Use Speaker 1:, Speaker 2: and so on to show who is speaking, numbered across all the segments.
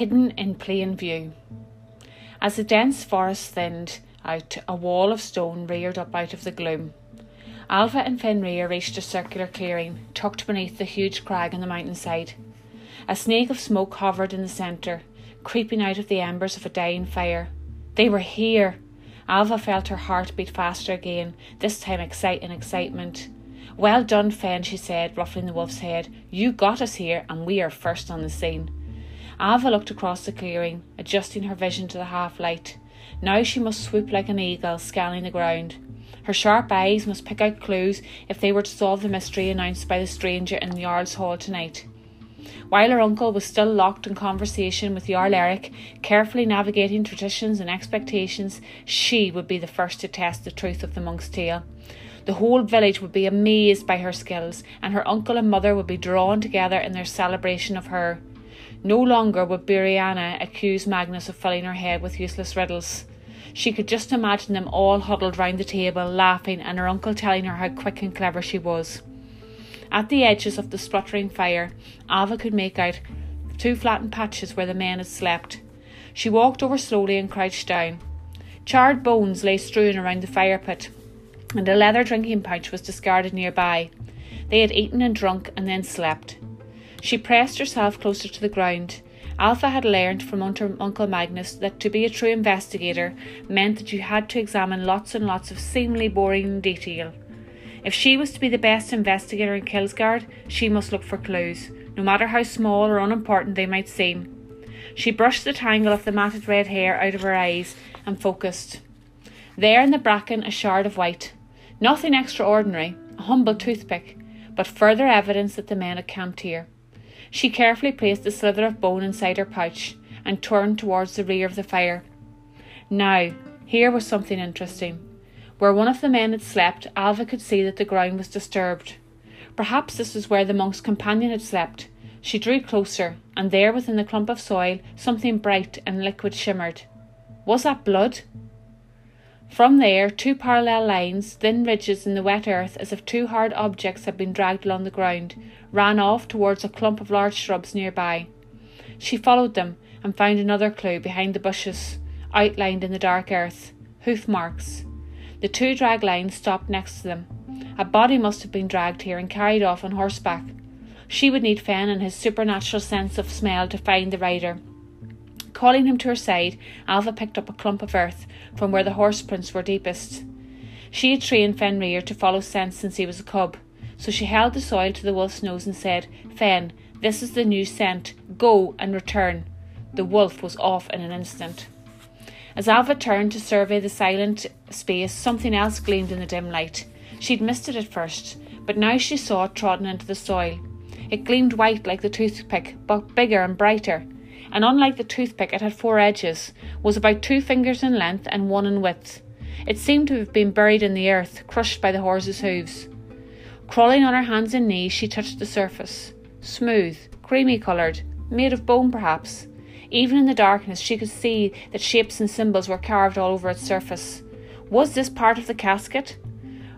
Speaker 1: hidden in plain view. As the dense forest thinned out, a wall of stone reared up out of the gloom. Alva and Fenrir reached a circular clearing, tucked beneath the huge crag on the mountainside. A snake of smoke hovered in the centre, creeping out of the embers of a dying fire. They were here! Alva felt her heart beat faster again, this time exciting excitement. Well done, Fen, she said, ruffling the wolf's head. You got us here, and we are first on the scene. Alva looked across the clearing, adjusting her vision to the half light. Now she must swoop like an eagle, scanning the ground. Her sharp eyes must pick out clues if they were to solve the mystery announced by the stranger in the Jarl's hall tonight. While her uncle was still locked in conversation with Jarl Eric, carefully navigating traditions and expectations, she would be the first to test the truth of the monk's tale. The whole village would be amazed by her skills, and her uncle and mother would be drawn together in their celebration of her. No longer would Buriana accuse Magnus of filling her head with useless riddles. She could just imagine them all huddled round the table, laughing, and her uncle telling her how quick and clever she was. At the edges of the spluttering fire, Alva could make out two flattened patches where the men had slept. She walked over slowly and crouched down. Charred bones lay strewn around the fire pit, and a leather drinking pouch was discarded nearby. They had eaten and drunk and then slept. She pressed herself closer to the ground. Alva had learned from Uncle Magnus that to be a true investigator meant that you had to examine lots and lots of seemingly boring detail. If she was to be the best investigator in Kilsgard, she must look for clues, no matter how small or unimportant they might seem. She brushed the tangle of the matted red hair out of her eyes and focused. There in the bracken, a shard of white. Nothing extraordinary, a humble toothpick, but further evidence that the men had camped here. She carefully placed the slither of bone inside her pouch and turned towards the rear of the fire. Now, here was something interesting. Where one of the men had slept, Alva could see that the ground was disturbed. Perhaps this was where the monk's companion had slept. She drew closer, and there within the clump of soil something bright and liquid shimmered. Was that blood? From there, two parallel lines, thin ridges in the wet earth, as if two hard objects had been dragged along the ground, ran off towards a clump of large shrubs nearby. She followed them and found another clue behind the bushes, outlined in the dark earth hoof marks. The two drag lines stopped next to them. A body must have been dragged here and carried off on horseback. She would need Fen and his supernatural sense of smell to find the rider. Calling him to her side, Alva picked up a clump of earth from where the horse prints were deepest. She had trained Fenrir to follow scent since he was a cub, so she held the soil to the wolf's nose and said, Fen, this is the new scent. Go and return. The wolf was off in an instant. As Alva turned to survey the silent space, something else gleamed in the dim light. She'd missed it at first, but now she saw it trodden into the soil. It gleamed white like the toothpick, but bigger and brighter and unlike the toothpick, it had four edges, was about two fingers in length and one in width. It seemed to have been buried in the earth, crushed by the horse's hooves. Crawling on her hands and knees, she touched the surface. Smooth, creamy coloured, made of bone perhaps. Even in the darkness, she could see that shapes and symbols were carved all over its surface. Was this part of the casket?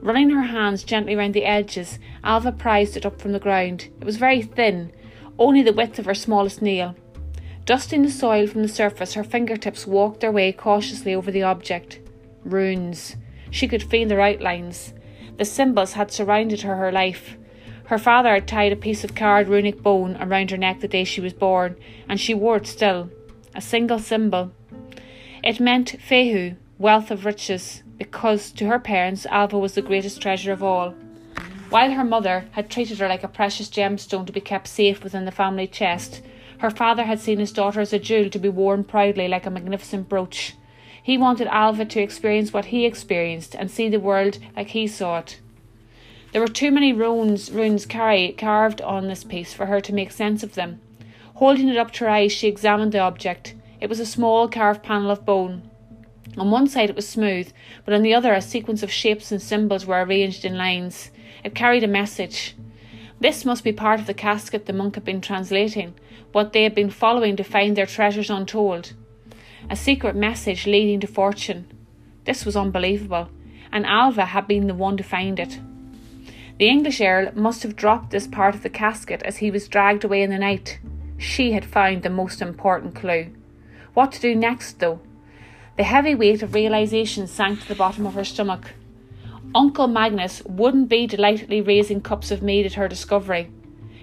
Speaker 1: Running her hands gently round the edges, Alva prized it up from the ground. It was very thin, only the width of her smallest nail. Dusting the soil from the surface, her fingertips walked their way cautiously over the object. Runes. She could feel their outlines. The symbols had surrounded her her life. Her father had tied a piece of carved runic bone around her neck the day she was born, and she wore it still. A single symbol. It meant Fehu, wealth of riches, because to her parents Alva was the greatest treasure of all. While her mother had treated her like a precious gemstone to be kept safe within the family chest, her father had seen his daughter as a jewel to be worn proudly like a magnificent brooch. He wanted Alva to experience what he experienced and see the world like he saw it. There were too many runes, runes carved on this piece for her to make sense of them. Holding it up to her eyes, she examined the object. It was a small carved panel of bone. On one side it was smooth, but on the other a sequence of shapes and symbols were arranged in lines. It carried a message. This must be part of the casket the monk had been translating, what they had been following to find their treasures untold. A secret message leading to fortune. This was unbelievable, and Alva had been the one to find it. The English Earl must have dropped this part of the casket as he was dragged away in the night. She had found the most important clue. What to do next, though? The heavy weight of realization sank to the bottom of her stomach. Uncle Magnus wouldn't be delightedly raising cups of mead at her discovery.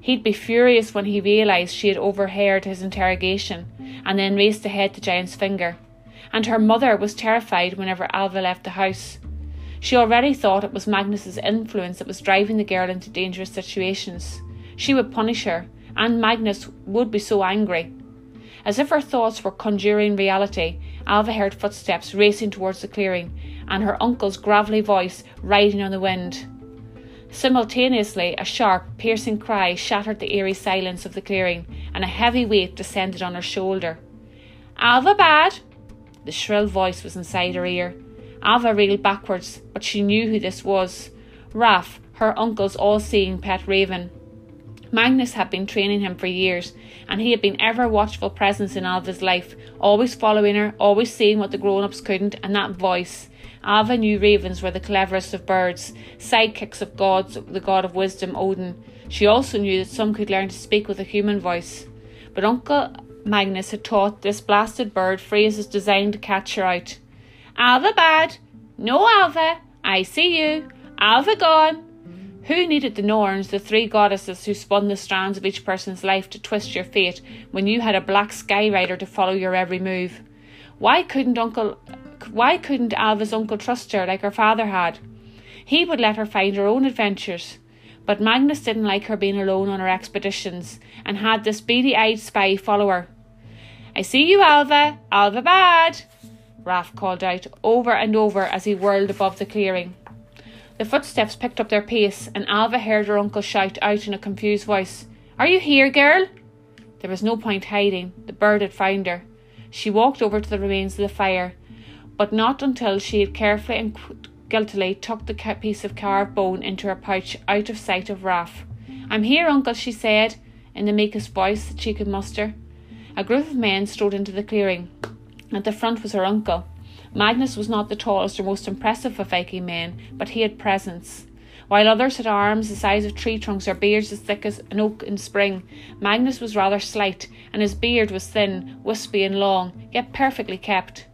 Speaker 1: He'd be furious when he realised she had overheard his interrogation and then raised ahead the giant's finger. And her mother was terrified whenever Alva left the house. She already thought it was Magnus's influence that was driving the girl into dangerous situations. She would punish her, and Magnus would be so angry. As if her thoughts were conjuring reality, Alva heard footsteps racing towards the clearing, and her uncle's gravelly voice riding on the wind. Simultaneously, a sharp, piercing cry shattered the eerie silence of the clearing, and a heavy weight descended on her shoulder. Alva bad! The shrill voice was inside her ear. Alva reeled backwards, but she knew who this was. Raff, her uncle's all seeing pet raven. Magnus had been training him for years, and he had been ever watchful presence in Alva's life, always following her, always seeing what the grown ups couldn't, and that voice. Alva knew ravens were the cleverest of birds, sidekicks of gods, the god of wisdom, Odin. She also knew that some could learn to speak with a human voice. But Uncle Magnus had taught this blasted bird phrases designed to catch her out. Alva bad. No, Alva. I see you. Alva gone. Who needed the Norns, the three goddesses who spun the strands of each person's life to twist your fate, when you had a black sky rider to follow your every move? Why couldn't Uncle why couldn't Alva's uncle trust her like her father had? He would let her find her own adventures. But Magnus didn't like her being alone on her expeditions, and had this beady eyed spy follow her. I see you, Alva. Alva bad. Raff called out over and over as he whirled above the clearing. The footsteps picked up their pace, and Alva heard her uncle shout out in a confused voice, Are you here, girl? There was no point hiding. The bird had found her. She walked over to the remains of the fire, but not until she had carefully and guiltily tucked the piece of carved bone into her pouch out of sight of Raff. I'm here, uncle, she said, in the meekest voice that she could muster. A group of men strode into the clearing. At the front was her uncle. Magnus was not the tallest or most impressive of Viking men, but he had presence. While others had arms the size of tree trunks or beards as thick as an oak in spring, Magnus was rather slight, and his beard was thin, wispy, and long, yet perfectly kept.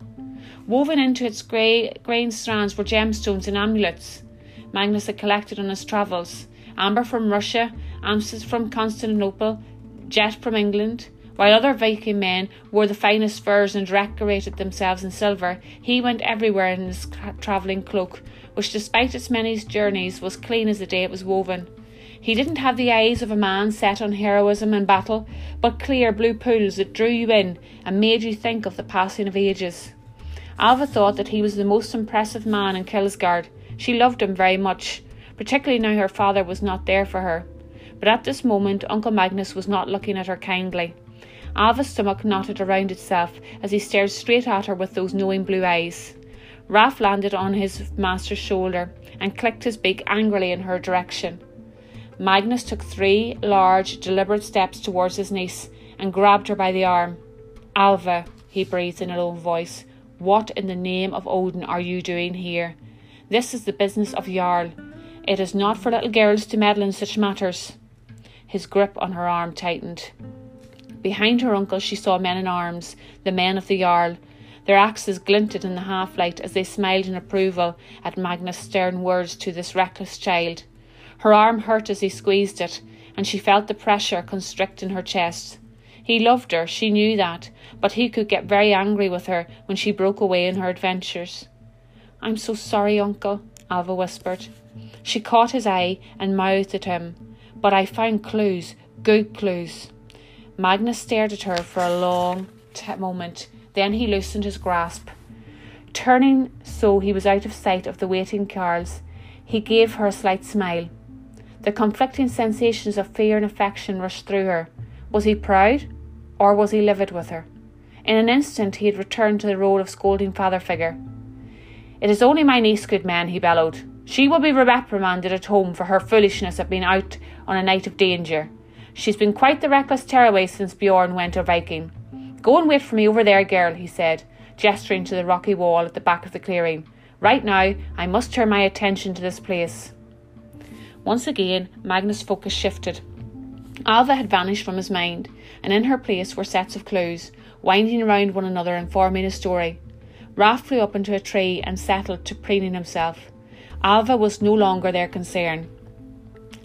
Speaker 1: Woven into its grey grain strands were gemstones and amulets Magnus had collected on his travels amber from Russia, amethyst from Constantinople, jet from England. While other Viking men wore the finest furs and decorated themselves in silver, he went everywhere in his travelling cloak, which, despite its many journeys, was clean as the day it was woven. He didn't have the eyes of a man set on heroism and battle, but clear blue pools that drew you in and made you think of the passing of ages. Alva thought that he was the most impressive man in Kilsgard. She loved him very much, particularly now her father was not there for her. But at this moment, Uncle Magnus was not looking at her kindly. Alva's stomach knotted around itself as he stared straight at her with those knowing blue eyes. Raff landed on his master's shoulder and clicked his beak angrily in her direction. Magnus took three large, deliberate steps towards his niece and grabbed her by the arm. Alva, he breathed in a low voice, what in the name of Odin are you doing here? This is the business of Jarl. It is not for little girls to meddle in such matters. His grip on her arm tightened. Behind her uncle, she saw men in arms, the men of the Jarl. Their axes glinted in the half light as they smiled in approval at Magnus' stern words to this reckless child. Her arm hurt as he squeezed it, and she felt the pressure constrict in her chest. He loved her, she knew that, but he could get very angry with her when she broke away in her adventures. I'm so sorry, uncle, Alva whispered. She caught his eye and mouthed at him, but I found clues, good clues. Magnus stared at her for a long t- moment. Then he loosened his grasp. Turning so he was out of sight of the waiting carls, he gave her a slight smile. The conflicting sensations of fear and affection rushed through her. Was he proud, or was he livid with her? In an instant he had returned to the role of scolding father figure. It is only my niece, good man, he bellowed. She will be reprimanded at home for her foolishness at being out on a night of danger. She's been quite the reckless tearaway since Bjorn went a Viking. Go and wait for me over there, girl, he said, gesturing to the rocky wall at the back of the clearing. Right now, I must turn my attention to this place. Once again, Magnus' focus shifted. Alva had vanished from his mind, and in her place were sets of clues, winding around one another and forming a story. Raff flew up into a tree and settled to preening himself. Alva was no longer their concern.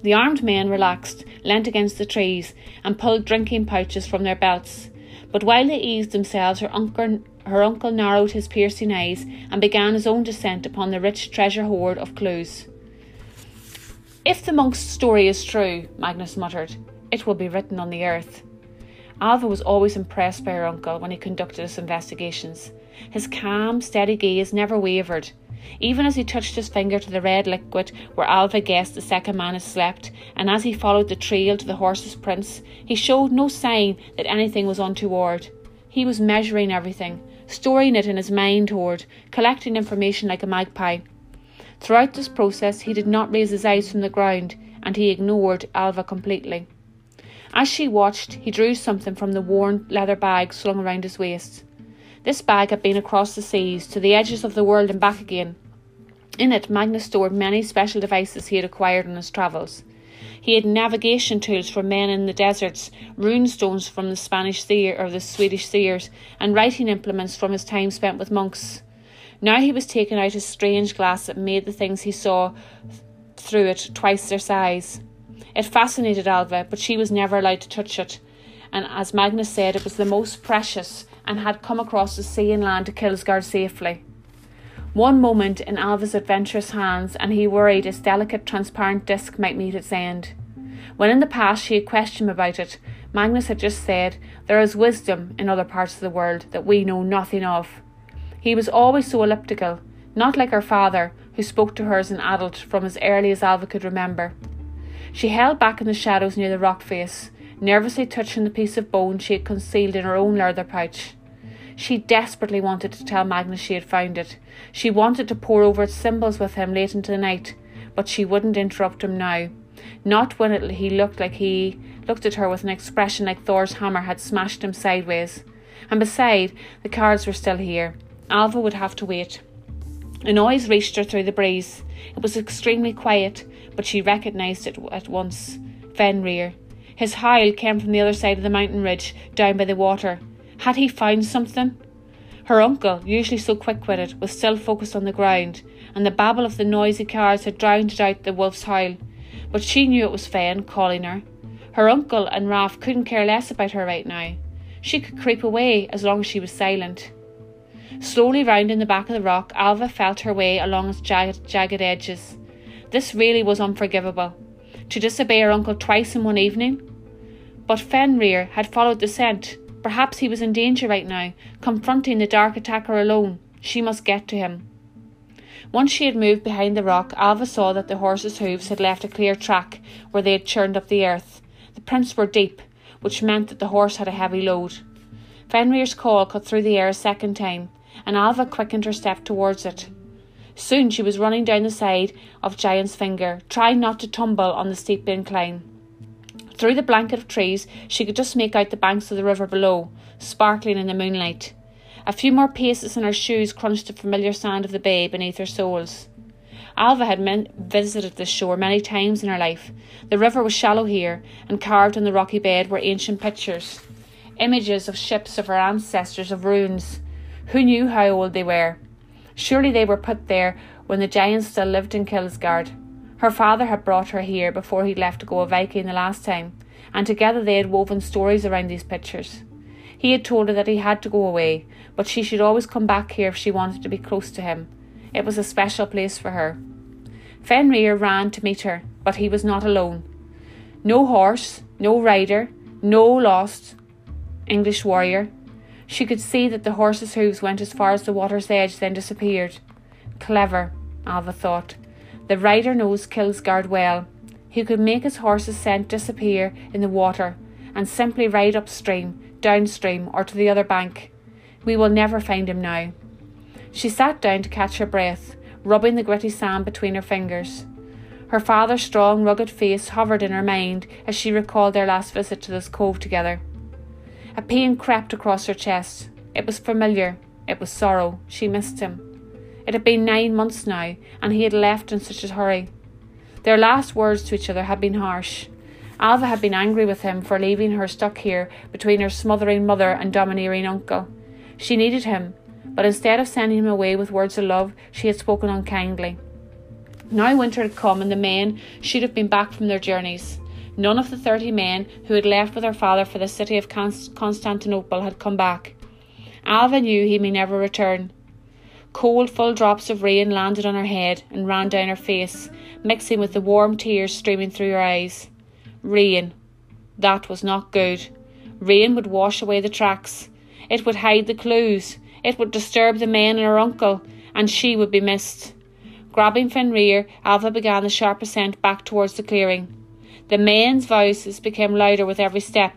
Speaker 1: The armed men relaxed, leant against the trees, and pulled drinking pouches from their belts. But while they eased themselves, her uncle, her uncle narrowed his piercing eyes and began his own descent upon the rich treasure hoard of clues. If the monk's story is true, Magnus muttered, it will be written on the earth. Alva was always impressed by her uncle when he conducted his investigations. His calm, steady gaze never wavered, even as he touched his finger to the red liquid where Alva guessed the second man had slept, and as he followed the trail to the horse's prints, he showed no sign that anything was untoward. He was measuring everything, storing it in his mind toward, collecting information like a magpie. Throughout this process, he did not raise his eyes from the ground, and he ignored Alva completely. As she watched, he drew something from the worn leather bag slung around his waist. This bag had been across the seas, to the edges of the world and back again. In it, Magnus stored many special devices he had acquired on his travels. He had navigation tools for men in the deserts, rune stones from the Spanish seer or the Swedish seers, and writing implements from his time spent with monks. Now he was taking out a strange glass that made the things he saw through it twice their size. It fascinated Alva, but she was never allowed to touch it, and as Magnus said, it was the most precious and had come across the sea and land to Kilsgard safely. One moment in Alva's adventurous hands, and he worried its delicate, transparent disc might meet its end. When in the past she had questioned him about it, Magnus had just said, There is wisdom in other parts of the world that we know nothing of. He was always so elliptical, not like her father, who spoke to her as an adult from as early as Alva could remember. She held back in the shadows near the rock face, nervously touching the piece of bone she had concealed in her own leather pouch. She desperately wanted to tell Magnus she had found it. She wanted to pore over its symbols with him late into the night, but she wouldn't interrupt him now. Not when it, he looked like he looked at her with an expression like Thor's hammer had smashed him sideways. And beside, the carls were still here. Alva would have to wait. A noise reached her through the breeze. It was extremely quiet, but she recognised it at once. Fenrir. His howl came from the other side of the mountain ridge, down by the water. Had he found something? Her uncle, usually so quick witted, was still focused on the ground, and the babble of the noisy carls had drowned out the wolf's howl. But she knew it was Fen calling her. Her uncle and Raff couldn't care less about her right now. She could creep away as long as she was silent. Slowly rounding the back of the rock, Alva felt her way along its jagged, jagged edges. This really was unforgivable. To disobey her uncle twice in one evening? But Fenrir had followed the scent. Perhaps he was in danger right now, confronting the dark attacker alone. She must get to him. Once she had moved behind the rock, Alva saw that the horse's hoofs had left a clear track where they had churned up the earth. The prints were deep, which meant that the horse had a heavy load. Fenrir's call cut through the air a second time, and Alva quickened her step towards it. Soon she was running down the side of Giant's Finger, trying not to tumble on the steep incline. Through the blanket of trees, she could just make out the banks of the river below, sparkling in the moonlight. A few more paces and her shoes crunched the familiar sand of the bay beneath her soles. Alva had men- visited this shore many times in her life. The river was shallow here, and carved on the rocky bed were ancient pictures, images of ships of her ancestors, of ruins. Who knew how old they were? Surely they were put there when the giants still lived in Kilsgard. Her father had brought her here before he left to go a Viking the last time, and together they had woven stories around these pictures. He had told her that he had to go away, but she should always come back here if she wanted to be close to him. It was a special place for her. Fenrir ran to meet her, but he was not alone. No horse, no rider, no lost English warrior, she could see that the horse's hooves went as far as the water's edge, then disappeared. Clever, Alva thought. The rider knows Kilsgard well. He could make his horse's scent disappear in the water and simply ride upstream, downstream, or to the other bank. We will never find him now. She sat down to catch her breath, rubbing the gritty sand between her fingers. Her father's strong, rugged face hovered in her mind as she recalled their last visit to this cove together. A pain crept across her chest. It was familiar. It was sorrow. She missed him. It had been nine months now, and he had left in such a hurry. Their last words to each other had been harsh. Alva had been angry with him for leaving her stuck here between her smothering mother and domineering uncle. She needed him, but instead of sending him away with words of love, she had spoken unkindly. Now winter had come, and the men should have been back from their journeys. None of the thirty men who had left with her father for the city of Constantinople had come back. Alva knew he may never return. Cold, full drops of rain landed on her head and ran down her face, mixing with the warm tears streaming through her eyes. Rain. That was not good. Rain would wash away the tracks. It would hide the clues. It would disturb the men and her uncle, and she would be missed. Grabbing Fenrir, Alva began the sharp ascent back towards the clearing. The men's voices became louder with every step.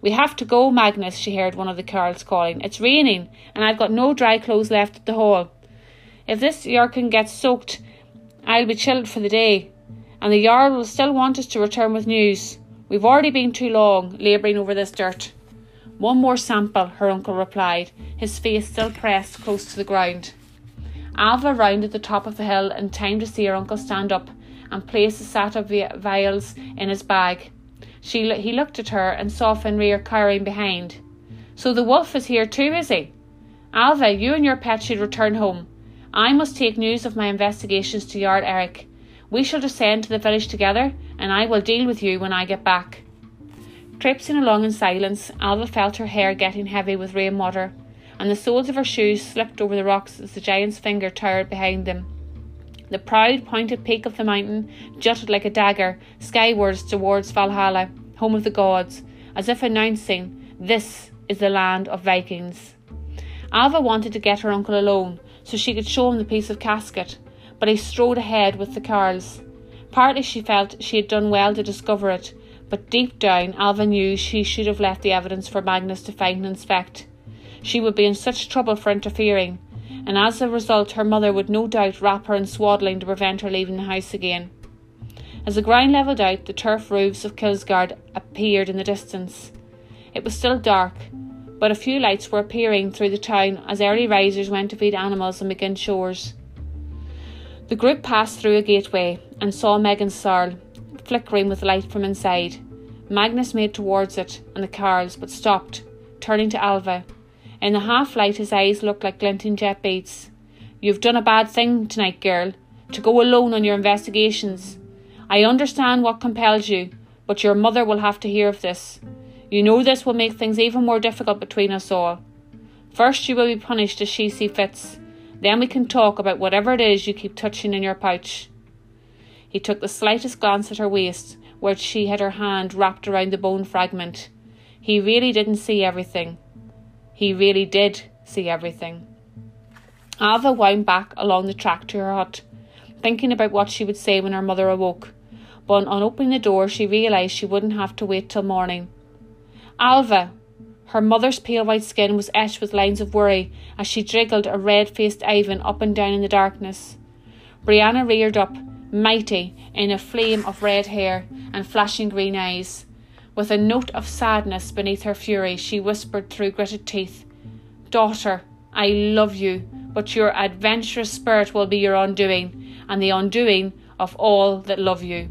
Speaker 1: We have to go, Magnus, she heard one of the carls calling. It's raining, and I've got no dry clothes left at the hall. If this jerkin gets soaked, I'll be chilled for the day, and the Jarl will still want us to return with news. We've already been too long labouring over this dirt. One more sample, her uncle replied, his face still pressed close to the ground. Alva rounded the top of the hill in time to see her uncle stand up and placed the set of vials in his bag. She, he looked at her and saw Fenrir cowering behind. So the wolf is here too, is he? Alva, you and your pet should return home. I must take news of my investigations to Jarl Eric. We shall descend to the village together, and I will deal with you when I get back. Traipsing along in silence, Alva felt her hair getting heavy with rainwater, and the soles of her shoes slipped over the rocks as the giant's finger towered behind them. The proud, pointed peak of the mountain jutted like a dagger skywards towards Valhalla, home of the gods, as if announcing, This is the land of Vikings. Alva wanted to get her uncle alone so she could show him the piece of casket, but he strode ahead with the carls. Partly she felt she had done well to discover it, but deep down Alva knew she should have left the evidence for Magnus to find and inspect. She would be in such trouble for interfering, and as a result her mother would no doubt wrap her in swaddling to prevent her leaving the house again. As the ground levelled out, the turf roofs of Kilsgard appeared in the distance. It was still dark, but a few lights were appearing through the town as early risers went to feed animals and begin chores. The group passed through a gateway and saw Megan's Sarl, flickering with light from inside. Magnus made towards it and the carls, but stopped, turning to Alva. In the half light, his eyes looked like glinting jet beads. You've done a bad thing tonight, girl, to go alone on your investigations. I understand what compels you, but your mother will have to hear of this. You know this will make things even more difficult between us all. First, you will be punished as she sees fits. Then we can talk about whatever it is you keep touching in your pouch. He took the slightest glance at her waist, where she had her hand wrapped around the bone fragment. He really didn't see everything. He really did see everything. Alva wound back along the track to her hut, thinking about what she would say when her mother awoke. But on opening the door, she realised she wouldn't have to wait till morning. Alva! Her mother's pale white skin was etched with lines of worry as she jiggled a red faced Ivan up and down in the darkness. Brianna reared up, mighty, in a flame of red hair and flashing green eyes. With a note of sadness beneath her fury, she whispered through gritted teeth, Daughter, I love you, but your adventurous spirit will be your undoing, and the undoing of all that love you.